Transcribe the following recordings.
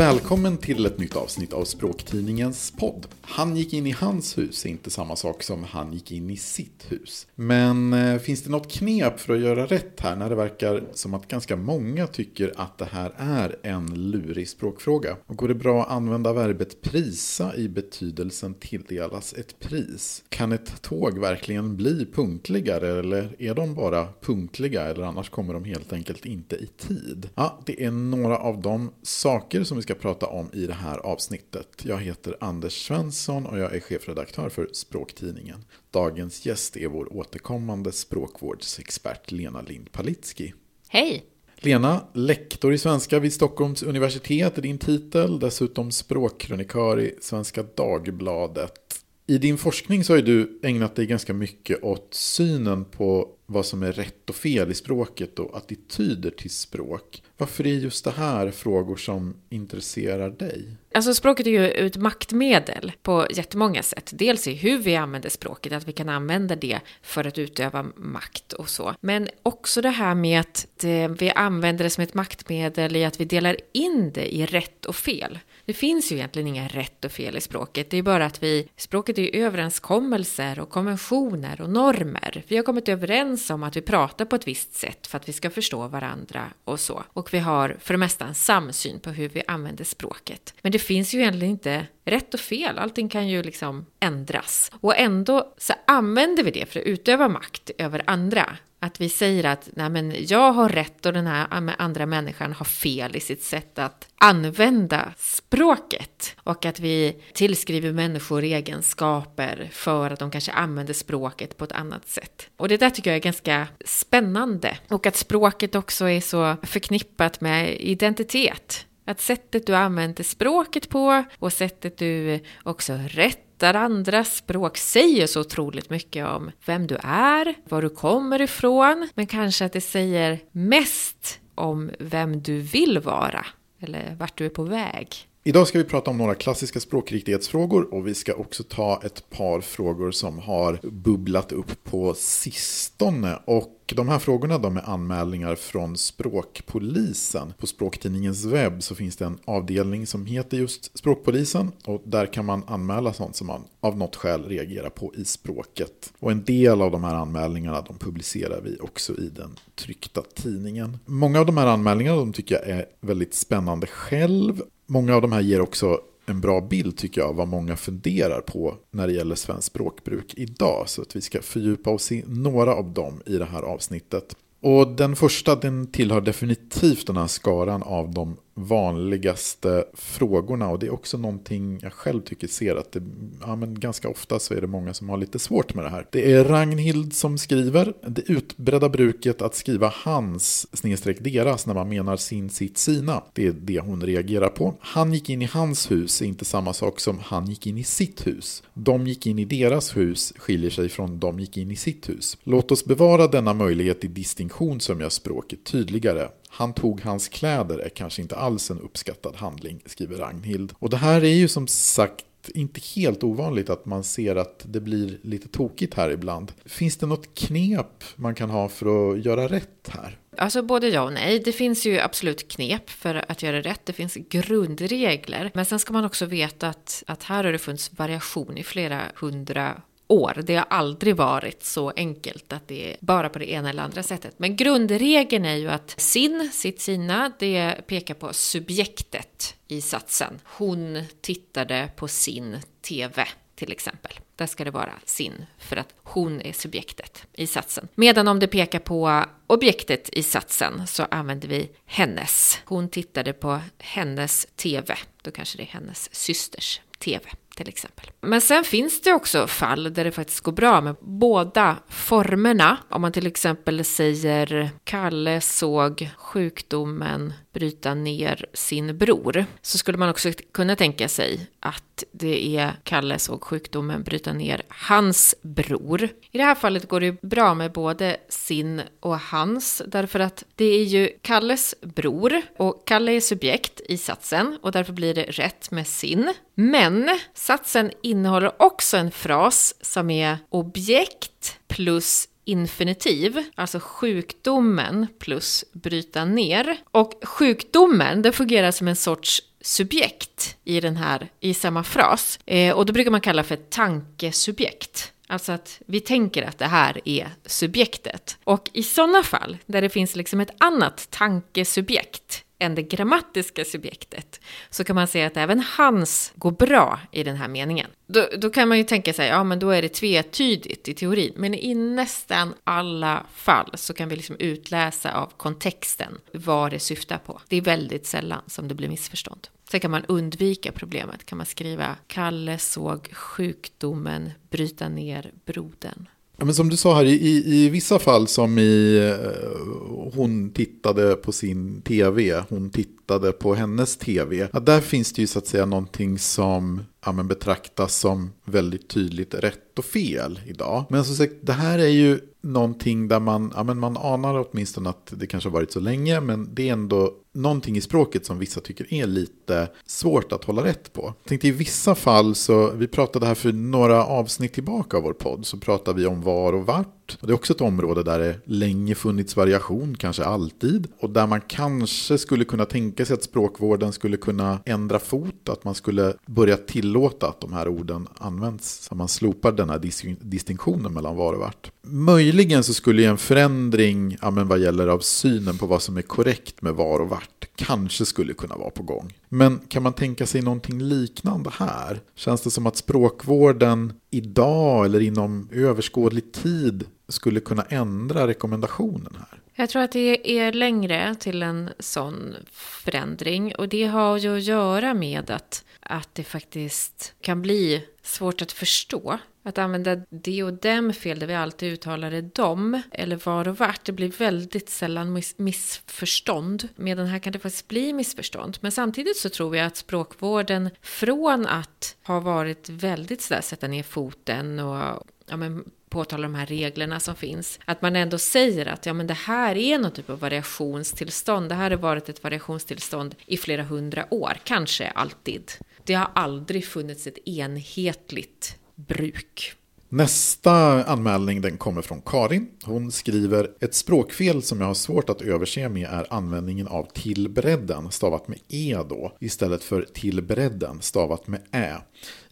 Välkommen till ett nytt avsnitt av Språktidningens podd. Han gick in i hans hus är inte samma sak som han gick in i sitt hus. Men eh, finns det något knep för att göra rätt här när det verkar som att ganska många tycker att det här är en lurig språkfråga? Och går det bra att använda verbet prisa i betydelsen tilldelas ett pris? Kan ett tåg verkligen bli punktligare eller är de bara punktliga eller annars kommer de helt enkelt inte i tid? Ja, det är några av de saker som vi ska prata om i det här avsnittet. Jag heter Anders Svensson och jag är chefredaktör för Språktidningen. Dagens gäst är vår återkommande språkvårdsexpert Lena Lind Palitski. Hej! Lena, lektor i svenska vid Stockholms universitet är din titel, dessutom språkkrönikör i Svenska Dagbladet. I din forskning så har du ägnat dig ganska mycket åt synen på vad som är rätt och fel i språket och attityder till språk. Varför är just det här frågor som intresserar dig? Alltså språket är ju ett maktmedel på jättemånga sätt. Dels i hur vi använder språket, att vi kan använda det för att utöva makt och så. Men också det här med att vi använder det som ett maktmedel i att vi delar in det i rätt och fel. Det finns ju egentligen inga rätt och fel i språket. Det är bara att vi, språket är ju överenskommelser och konventioner och normer. Vi har kommit överens om att vi pratar på ett visst sätt för att vi ska förstå varandra och så. Och vi har för det mesta en samsyn på hur vi använder språket. Men det finns ju egentligen inte rätt och fel, allting kan ju liksom ändras. Och ändå så använder vi det för att utöva makt över andra. Att vi säger att nej men jag har rätt och den här andra människan har fel i sitt sätt att använda språket. Och att vi tillskriver människor egenskaper för att de kanske använder språket på ett annat sätt. Och det där tycker jag är ganska spännande. Och att språket också är så förknippat med identitet. Att sättet du använder språket på och sättet du också rätt rättar andra språk säger så otroligt mycket om vem du är, var du kommer ifrån, men kanske att det säger mest om vem du vill vara eller vart du är på väg. Idag ska vi prata om några klassiska språkriktighetsfrågor och vi ska också ta ett par frågor som har bubblat upp på sistone. Och de här frågorna de är anmälningar från Språkpolisen. På Språktidningens webb så finns det en avdelning som heter just Språkpolisen och där kan man anmäla sånt som man av något skäl reagerar på i språket. Och en del av de här anmälningarna de publicerar vi också i den tryckta tidningen. Många av de här anmälningarna de tycker jag är väldigt spännande själv Många av de här ger också en bra bild tycker jag av vad många funderar på när det gäller svensk språkbruk idag. Så att vi ska fördjupa oss i några av dem i det här avsnittet. Och den första den tillhör definitivt den här skaran av de vanligaste frågorna och det är också någonting jag själv tycker ser att det, ja, men ganska ofta så är det många som har lite svårt med det här. Det är Ragnhild som skriver det utbredda bruket att skriva hans snedstreck deras när man menar sin, sitt, sina. Det är det hon reagerar på. Han gick in i hans hus är inte samma sak som han gick in i sitt hus. De gick in i deras hus skiljer sig från de gick in i sitt hus. Låt oss bevara denna möjlighet till distinktion som gör språket tydligare. Han tog hans kläder är kanske inte alls en uppskattad handling, skriver Ragnhild. Och det här är ju som sagt inte helt ovanligt att man ser att det blir lite tokigt här ibland. Finns det något knep man kan ha för att göra rätt här? Alltså både ja och nej. Det finns ju absolut knep för att göra rätt. Det finns grundregler. Men sen ska man också veta att, att här har det funnits variation i flera hundra år. Det har aldrig varit så enkelt att det är bara på det ena eller andra sättet. Men grundregeln är ju att sin, sitt, sina, det pekar på subjektet i satsen. Hon tittade på sin TV till exempel. Där ska det vara sin, för att hon är subjektet i satsen. Medan om det pekar på objektet i satsen så använder vi hennes. Hon tittade på hennes TV. Då kanske det är hennes systers TV till exempel. Men sen finns det också fall där det faktiskt går bra med båda formerna. Om man till exempel säger Kalle såg sjukdomen bryta ner sin bror så skulle man också kunna tänka sig att det är Kalle såg sjukdomen bryta ner hans bror. I det här fallet går det bra med både sin och hans därför att det är ju Kalles bror och Kalle är subjekt i satsen och därför blir det rätt med sin. Men satsen innehåller också en fras som är objekt plus infinitiv, alltså sjukdomen plus bryta ner. Och sjukdomen, den fungerar som en sorts subjekt i den här, i samma fras. Eh, och då brukar man kalla för tankesubjekt. Alltså att vi tänker att det här är subjektet. Och i sådana fall, där det finns liksom ett annat tankesubjekt än det grammatiska subjektet, så kan man säga att även hans går bra i den här meningen. Då, då kan man ju tänka sig, ja men då är det tvetydigt i teorin, men i nästan alla fall så kan vi liksom utläsa av kontexten vad det syftar på. Det är väldigt sällan som det blir missförstånd. Sen kan man undvika problemet, kan man skriva Kalle såg sjukdomen bryta ner brodern. Men som du sa här, i, i vissa fall som i eh, hon tittade på sin tv, hon tittade på hennes tv. Där finns det ju så att säga någonting som ja, men betraktas som väldigt tydligt rätt och fel idag. Men som sagt, det här är ju någonting där man, ja, men man anar åtminstone att det kanske har varit så länge, men det är ändå någonting i språket som vissa tycker är lite svårt att hålla rätt på. Jag tänkte i vissa fall så, vi pratade här för några avsnitt tillbaka av vår podd, så pratade vi om var och vart. Och det är också ett område där det länge funnits variation, kanske alltid. Och där man kanske skulle kunna tänka sig att språkvården skulle kunna ändra fot, att man skulle börja tillåta att de här orden används. Så man slopar den här dis distinktionen mellan var och vart. Möjligen så skulle en förändring ja, men vad gäller av synen på vad som är korrekt med var och vart kanske skulle kunna vara på gång. Men kan man tänka sig någonting liknande här? Känns det som att språkvården idag eller inom överskådlig tid skulle kunna ändra rekommendationen här? Jag tror att det är längre till en sån förändring och det har ju att göra med att, att det faktiskt kan bli svårt att förstå. Att använda det och dem fel där vi alltid uttalar det dom eller var och vart. Det blir väldigt sällan miss missförstånd. Medan här kan det faktiskt bli missförstånd. Men samtidigt så tror jag att språkvården från att ha varit väldigt sådär sätta ner foten och ja, men, påtala de här reglerna som finns. Att man ändå säger att ja, men det här är någon typ av variationstillstånd. Det här har varit ett variationstillstånd i flera hundra år, kanske alltid. Det har aldrig funnits ett enhetligt bruk. Nästa anmälning den kommer från Karin. Hon skriver ett språkfel som jag har svårt att överse med är användningen av tillbredden stavat med e då istället för tillbredden stavat med ä.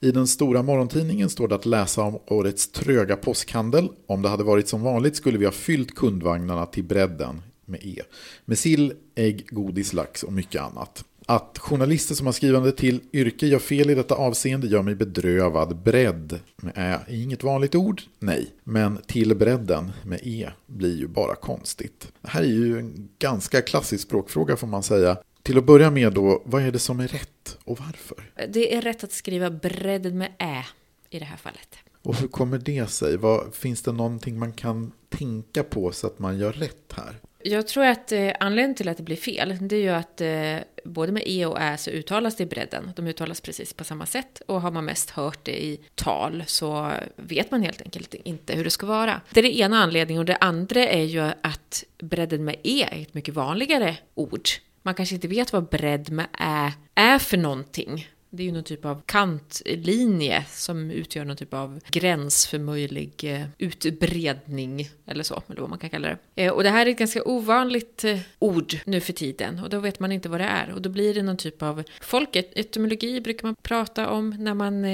I den stora morgontidningen står det att läsa om årets tröga påskhandel. Om det hade varit som vanligt skulle vi ha fyllt kundvagnarna till bredden med e. Med sill, ägg, godis, lax och mycket annat. Att journalister som har skrivande till yrke gör fel i detta avseende gör mig bedrövad. Bredd med ä är inget vanligt ord, nej. Men till bredden med e blir ju bara konstigt. Det här är ju en ganska klassisk språkfråga får man säga. Till att börja med då, vad är det som är rätt och varför? Det är rätt att skriva bredden med ä i det här fallet. Och hur kommer det sig? Vad, finns det någonting man kan tänka på så att man gör rätt här? Jag tror att eh, anledningen till att det blir fel, det är ju att eh, både med e och ä så uttalas det i bredden. De uttalas precis på samma sätt. Och har man mest hört det i tal så vet man helt enkelt inte hur det ska vara. Det är det ena anledningen. Och det andra är ju att bredden med e är ett mycket vanligare ord. Man kanske inte vet vad bredd med ä är för någonting. Det är ju någon typ av kantlinje som utgör någon typ av gräns för möjlig eh, utbredning eller så, eller vad man kan kalla det. Eh, och det här är ett ganska ovanligt eh, ord nu för tiden och då vet man inte vad det är och då blir det någon typ av folketymologi brukar man prata om när man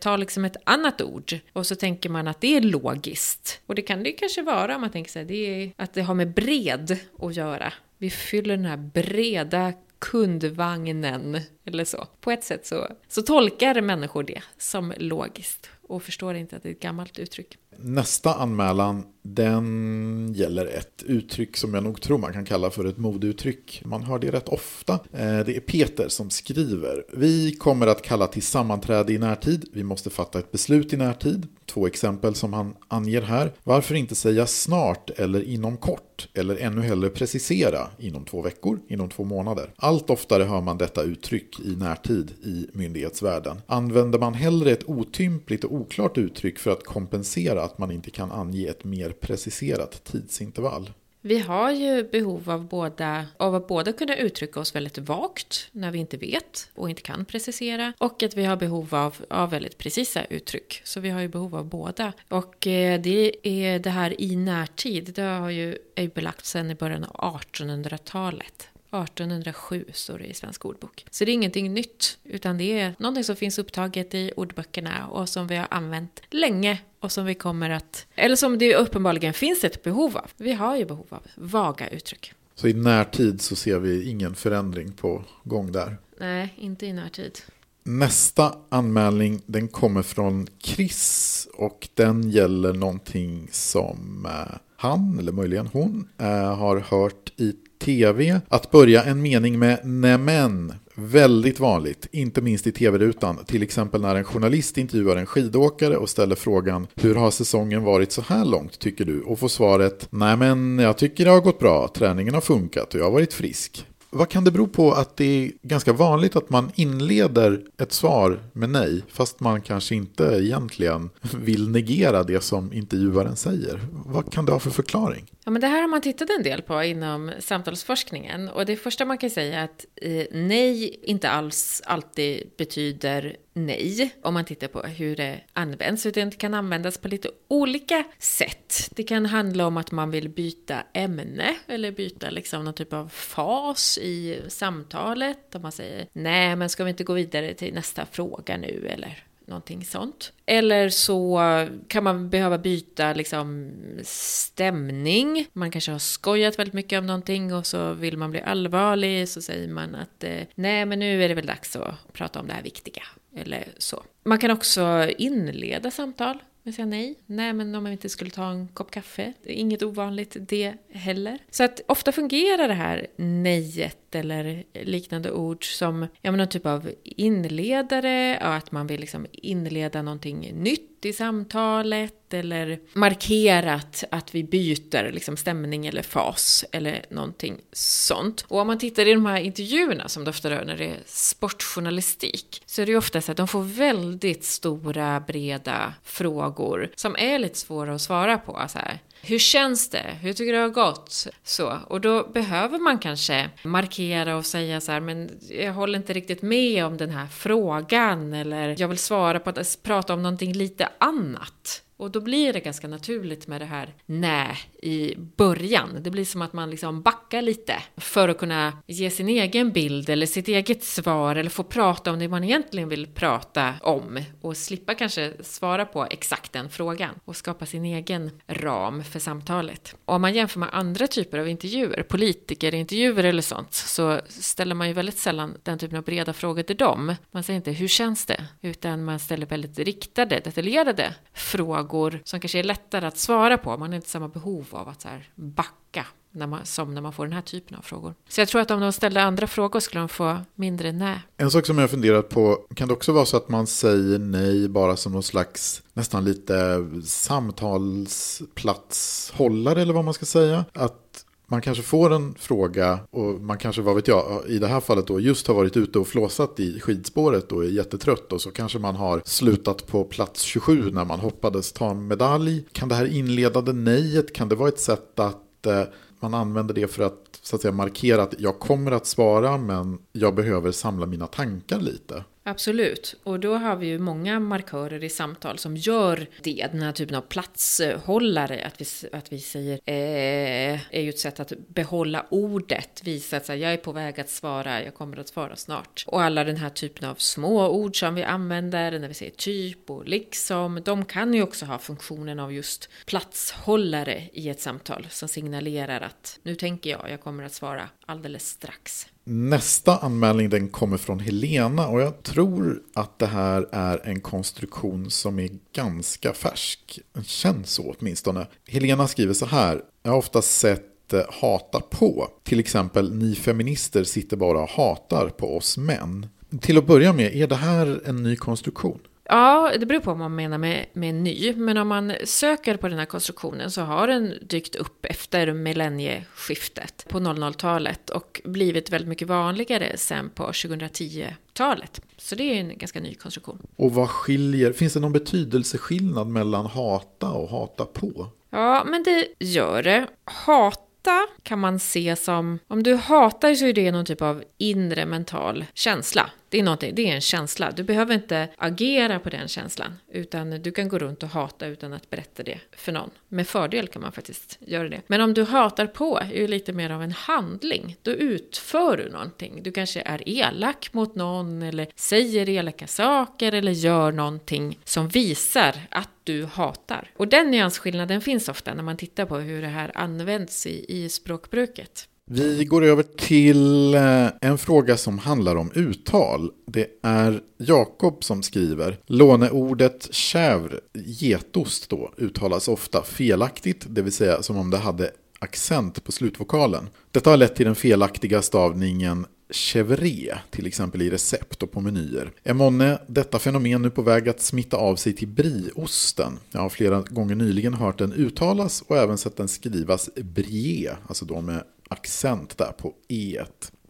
tar liksom ett annat ord och så tänker man att det är logiskt. Och det kan det kanske vara om man tänker sig det är att det har med bred att göra. Vi fyller den här breda kundvagnen eller så. På ett sätt så, så tolkar människor det som logiskt och förstår inte att det är ett gammalt uttryck. Nästa anmälan den gäller ett uttryck som jag nog tror man kan kalla för ett modeuttryck. Man hör det rätt ofta. Eh, det är Peter som skriver. Vi kommer att kalla till sammanträde i närtid. Vi måste fatta ett beslut i närtid. Två exempel som han anger här. Varför inte säga snart eller inom kort? Eller ännu hellre precisera inom två veckor, inom två månader. Allt oftare hör man detta uttryck i närtid i myndighetsvärlden. Använder man hellre ett otympligt och oklart uttryck för att kompensera att man inte kan ange ett mer preciserat tidsintervall. Vi har ju behov av, båda, av att både kunna uttrycka oss väldigt vagt när vi inte vet och inte kan precisera och att vi har behov av, av väldigt precisa uttryck. Så vi har ju behov av båda. Och eh, det är det här i närtid, det har ju, är ju belagt sedan i början av 1800-talet. 1807 står det i Svensk ordbok. Så det är ingenting nytt, utan det är någonting som finns upptaget i ordböckerna och som vi har använt länge och som vi kommer att, eller som det uppenbarligen finns ett behov av. Vi har ju behov av vaga uttryck. Så i närtid så ser vi ingen förändring på gång där? Nej, inte i närtid. Nästa anmälning den kommer från Chris och den gäller någonting som eh, han, eller möjligen hon, eh, har hört i tv. Att börja en mening med nämen. Väldigt vanligt, inte minst i tv-rutan. Till exempel när en journalist intervjuar en skidåkare och ställer frågan Hur har säsongen varit så här långt tycker du? Och får svaret Nej men jag tycker det har gått bra, träningen har funkat och jag har varit frisk. Vad kan det bero på att det är ganska vanligt att man inleder ett svar med nej, fast man kanske inte egentligen vill negera det som intervjuaren säger? Vad kan det ha för förklaring? Ja, men det här har man tittat en del på inom samtalsforskningen. Och det första man kan säga är att eh, nej inte alls alltid betyder nej, om man tittar på hur det används, utan det kan användas på lite olika sätt. Det kan handla om att man vill byta ämne eller byta liksom någon typ av fas i samtalet. Om man säger nej, men ska vi inte gå vidare till nästa fråga nu eller någonting sånt. Eller så kan man behöva byta liksom stämning. Man kanske har skojat väldigt mycket om någonting och så vill man bli allvarlig så säger man att eh, nej men nu är det väl dags att prata om det här viktiga. Eller så. Man kan också inleda samtal men säga nej. Nej, men om man inte skulle ta en kopp kaffe. Det är inget ovanligt det heller. Så att ofta fungerar det här nejet eller liknande ord som ja, men någon typ av inledare, att man vill liksom inleda någonting nytt i samtalet eller markerat att vi byter liksom stämning eller fas eller någonting sånt. Och om man tittar i de här intervjuerna som det ofta rör när det är sportjournalistik så är det ju ofta så att de får väldigt stora breda frågor som är lite svåra att svara på. Så här. Hur känns det? Hur tycker du det har gått? Så, och då behöver man kanske markera och säga så här, men jag håller inte riktigt med om den här frågan eller jag vill svara på att prata om någonting lite annat. Och då blir det ganska naturligt med det här NÄ i början. Det blir som att man liksom backar lite för att kunna ge sin egen bild eller sitt eget svar eller få prata om det man egentligen vill prata om och slippa kanske svara på exakt den frågan och skapa sin egen ram för samtalet. Och om man jämför med andra typer av intervjuer, politikerintervjuer eller sånt, så ställer man ju väldigt sällan den typen av breda frågor till dem. Man säger inte hur känns det? Utan man ställer väldigt riktade, detaljerade frågor frågor som kanske är lättare att svara på. Man har inte samma behov av att så här backa när man, som när man får den här typen av frågor. Så jag tror att om de ställde andra frågor skulle de få mindre nej. En sak som jag funderat på, kan det också vara så att man säger nej bara som någon slags nästan lite samtalsplatshållare eller vad man ska säga? Att man kanske får en fråga och man kanske, vad vet jag, i det här fallet då just har varit ute och flåsat i skidspåret och är jättetrött och så kanske man har slutat på plats 27 när man hoppades ta en medalj. Kan det här inledande nejet, kan det vara ett sätt att eh, man använder det för att, så att säga, markera att jag kommer att svara men jag behöver samla mina tankar lite? Absolut, och då har vi ju många markörer i samtal som gör det, den här typen av platshållare, att vi, att vi säger eh, är ju ett sätt att behålla ordet, visa att här, jag är på väg att svara, jag kommer att svara snart. Och alla den här typen av små ord som vi använder när vi säger typ och liksom, de kan ju också ha funktionen av just platshållare i ett samtal som signalerar att nu tänker jag, jag kommer att svara alldeles strax. Nästa anmälning den kommer från Helena och jag tror att det här är en konstruktion som är ganska färsk. Den känns så åtminstone. Helena skriver så här. Jag har ofta sett eh, hata på. Till exempel ni feminister sitter bara och hatar på oss män. Till att börja med, är det här en ny konstruktion? Ja, det beror på vad man menar med, med ny. Men om man söker på den här konstruktionen så har den dykt upp efter millennieskiftet på 00-talet och blivit väldigt mycket vanligare sen på 2010-talet. Så det är en ganska ny konstruktion. Och vad skiljer, finns det någon betydelseskillnad mellan hata och hata på? Ja, men det gör det. Hata kan man se som, om du hatar så är det någon typ av inre mental känsla det är, någonting, det är en känsla. Du behöver inte agera på den känslan, utan du kan gå runt och hata utan att berätta det för någon. Med fördel kan man faktiskt göra det. Men om du hatar på är ju lite mer av en handling. Då utför du någonting. Du kanske är elak mot någon eller säger elaka saker eller gör någonting som visar att du hatar. Och den nyansskillnaden finns ofta när man tittar på hur det här används i, i språkbruket. Vi går över till eh, en fråga som handlar om uttal. Det är Jakob som skriver. Låneordet kävr, getost då, uttalas ofta felaktigt, det vill säga som om det hade accent på slutvokalen. Detta har lett till den felaktiga stavningen 'chevré' till exempel i recept och på menyer. Är månne detta fenomen nu på väg att smitta av sig till brieosten? Jag har flera gånger nyligen hört den uttalas och även sett den skrivas brie, alltså då med accent där på e.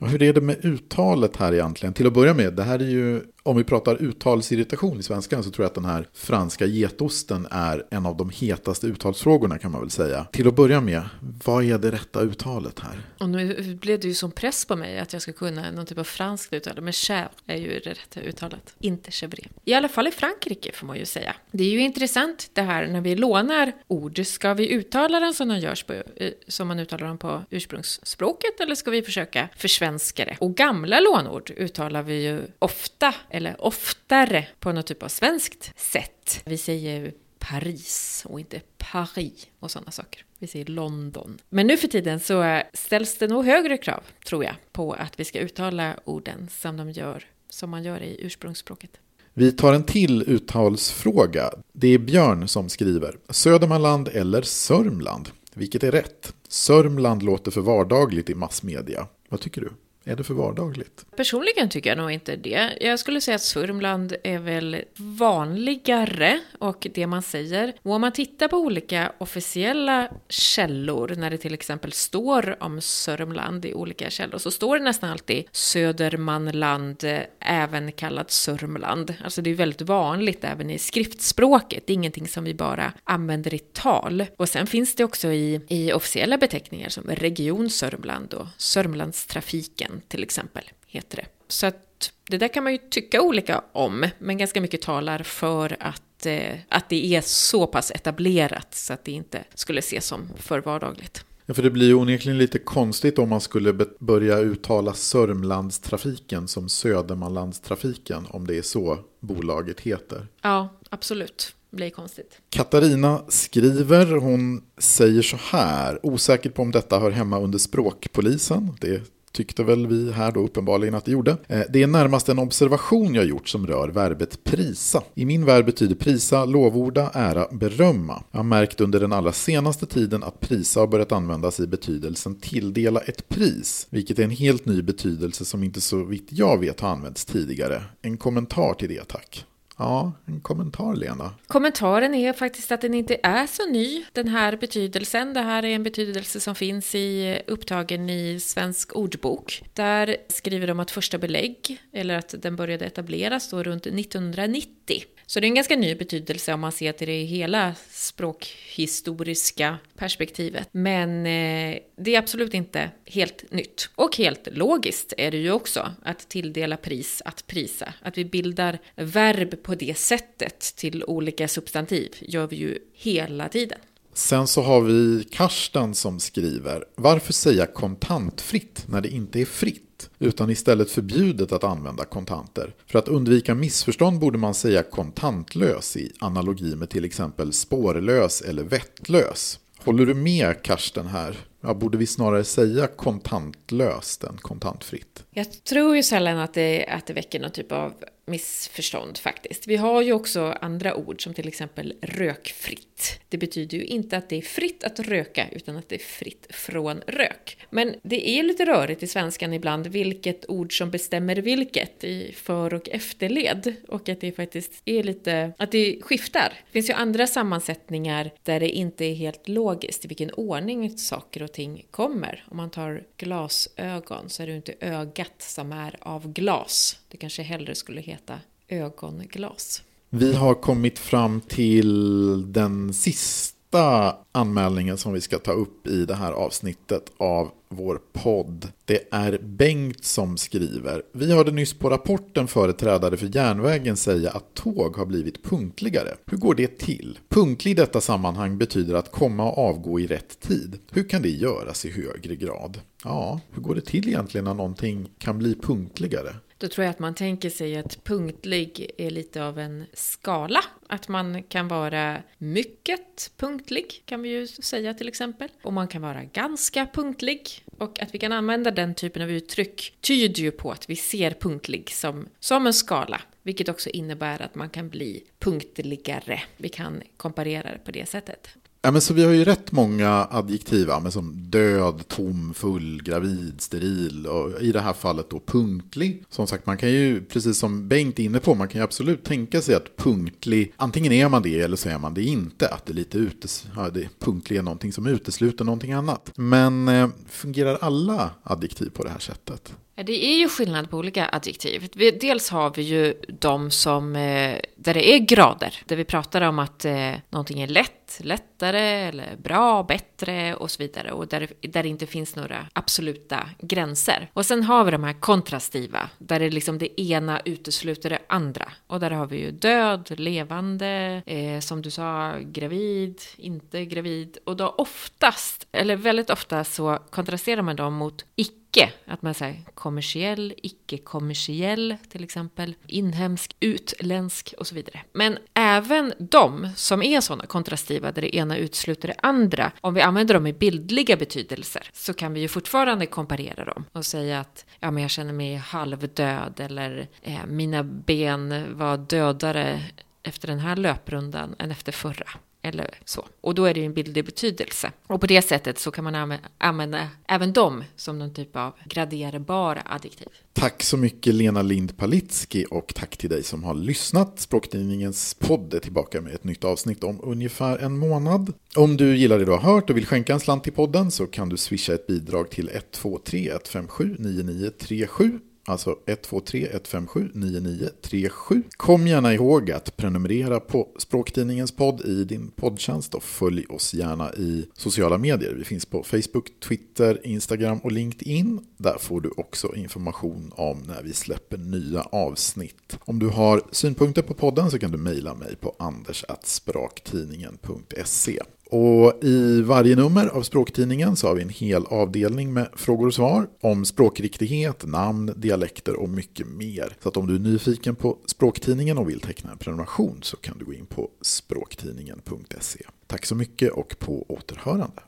Och hur är det med uttalet här egentligen? Till att börja med, det här är ju om vi pratar uttalsirritation i svenskan så tror jag att den här franska getosten är en av de hetaste uttalsfrågorna kan man väl säga. Till att börja med, vad är det rätta uttalet här? Och nu blev det ju som press på mig att jag ska kunna någon typ av franskt uttal. Men chèvre är ju det rätta uttalet, inte chèvre. I alla fall i Frankrike får man ju säga. Det är ju intressant det här när vi lånar ord. Ska vi uttala den som, de görs på, eh, som man uttalar dem på ursprungsspråket eller ska vi försöka försvenska det? Och gamla lånord uttalar vi ju ofta eller oftare på något typ av svenskt sätt. Vi säger Paris och inte Paris och sådana saker. Vi säger London. Men nu för tiden så ställs det nog högre krav, tror jag, på att vi ska uttala orden som, de gör, som man gör i ursprungsspråket. Vi tar en till uttalsfråga. Det är Björn som skriver. Södermanland eller Sörmland? Vilket är rätt? Sörmland låter för vardagligt i massmedia. Vad tycker du? Är det för vardagligt? Personligen tycker jag nog inte det. Jag skulle säga att Sörmland är väl vanligare och det man säger. Och om man tittar på olika officiella källor, när det till exempel står om Sörmland i olika källor, så står det nästan alltid Södermanland, även kallat Sörmland. Alltså det är väldigt vanligt även i skriftspråket. Det är ingenting som vi bara använder i tal. Och sen finns det också i, i officiella beteckningar som Region Sörmland och Sörmlandstrafiken till exempel, heter det. Så att det där kan man ju tycka olika om, men ganska mycket talar för att, eh, att det är så pass etablerat så att det inte skulle ses som för vardagligt. Ja, för det blir ju onekligen lite konstigt om man skulle börja uttala Sörmlandstrafiken som Södermanlandstrafiken, om det är så bolaget heter. Ja, absolut blir konstigt. Katarina skriver, hon säger så här, osäker på om detta hör hemma under språkpolisen. Det tyckte väl vi här då uppenbarligen att det gjorde. Eh, det är närmast en observation jag gjort som rör verbet prisa. I min värld betyder prisa lovorda, ära, berömma. Jag har märkt under den allra senaste tiden att prisa har börjat användas i betydelsen tilldela ett pris, vilket är en helt ny betydelse som inte så vitt jag vet har använts tidigare. En kommentar till det tack. Ja, en kommentar Lena. Kommentaren är faktiskt att den inte är så ny, den här betydelsen. Det här är en betydelse som finns i upptagen i Svensk ordbok. Där skriver de att första belägg, eller att den började etableras då runt 1990. Så det är en ganska ny betydelse om man ser till det hela språkhistoriska perspektivet. Men eh, det är absolut inte helt nytt. Och helt logiskt är det ju också att tilldela pris, att prisa. Att vi bildar verb på det sättet till olika substantiv gör vi ju hela tiden. Sen så har vi Karsten som skriver, varför säga kontantfritt när det inte är fritt? utan istället förbjudet att använda kontanter. För att undvika missförstånd borde man säga kontantlös i analogi med till exempel spårlös eller vettlös. Håller du med Karsten här? Ja, borde vi snarare säga kontantlöst än kontantfritt? Jag tror ju sällan att det, att det väcker någon typ av missförstånd faktiskt. Vi har ju också andra ord som till exempel rökfritt. Det betyder ju inte att det är fritt att röka utan att det är fritt från rök. Men det är lite rörigt i svenskan ibland vilket ord som bestämmer vilket i för och efterled och att det faktiskt är lite, att det skiftar. Det finns ju andra sammansättningar där det inte är helt logiskt i vilken ordning saker och ting kommer. Om man tar glasögon så är det ju inte ögat som är av glas. Det kanske hellre skulle heta ögonglas. Vi har kommit fram till den sista sista anmälningen som vi ska ta upp i det här avsnittet av vår podd. Det är Bengt som skriver. Vi hörde nyss på rapporten företrädare för järnvägen säga att tåg har blivit punktligare. Hur går det till? Punktlig i detta sammanhang betyder att komma och avgå i rätt tid. Hur kan det göras i högre grad? Ja, hur går det till egentligen när någonting kan bli punktligare? Då tror jag att man tänker sig att punktlig är lite av en skala. Att man kan vara mycket punktlig, kan vi ju säga till exempel. Och man kan vara ganska punktlig. Och att vi kan använda den typen av uttryck tyder ju på att vi ser punktlig som, som en skala. Vilket också innebär att man kan bli punktligare. Vi kan komparera det på det sättet. Ja, men så vi har ju rätt många adjektiv, men som död, tom, full, gravid, steril och i det här fallet då punktlig. Som sagt, man kan ju, precis som Bengt är inne på, man kan ju absolut tänka sig att punktlig, antingen är man det eller så är man det inte. Att det lite utes, ja, det punktlig är någonting som utesluter någonting annat. Men eh, fungerar alla adjektiv på det här sättet? Det är ju skillnad på olika adjektiv. Dels har vi ju de som, eh, där det är grader, där vi pratar om att eh, någonting är lätt, lättare eller bra, bättre och så vidare. Och där, där det inte finns några absoluta gränser. Och sen har vi de här kontrastiva, där det liksom det ena utesluter det andra. Och där har vi ju död, levande, eh, som du sa, gravid, inte gravid. Och då oftast, eller väldigt ofta så kontrasterar man dem mot icke icke, att man säger kommersiell, icke-kommersiell till exempel, inhemsk, utländsk och så vidare. Men även de som är sådana kontrastiva där det ena utesluter det andra, om vi använder dem i bildliga betydelser så kan vi ju fortfarande komparera dem och säga att ja, men jag känner mig halvdöd eller eh, mina ben var dödare efter den här löprundan än efter förra. Eller så. Och då är det ju en bildlig betydelse. Och på det sättet så kan man använda även dem som någon typ av graderbara adjektiv. Tack så mycket Lena Lind Palitski och tack till dig som har lyssnat. Språktidningens podd är tillbaka med ett nytt avsnitt om ungefär en månad. Om du gillar det du har hört och vill skänka en slant till podden så kan du swisha ett bidrag till 123 157 9937 Alltså 123 157 9937. Kom gärna ihåg att prenumerera på Språktidningens podd i din poddtjänst och följ oss gärna i sociala medier. Vi finns på Facebook, Twitter, Instagram och LinkedIn. Där får du också information om när vi släpper nya avsnitt. Om du har synpunkter på podden så kan du mejla mig på anders.spraktidningen.se. Och i varje nummer av Språktidningen så har vi en hel avdelning med frågor och svar om språkriktighet, namn, dialekter och mycket mer. Så att om du är nyfiken på Språktidningen och vill teckna en prenumeration så kan du gå in på språktidningen.se. Tack så mycket och på återhörande.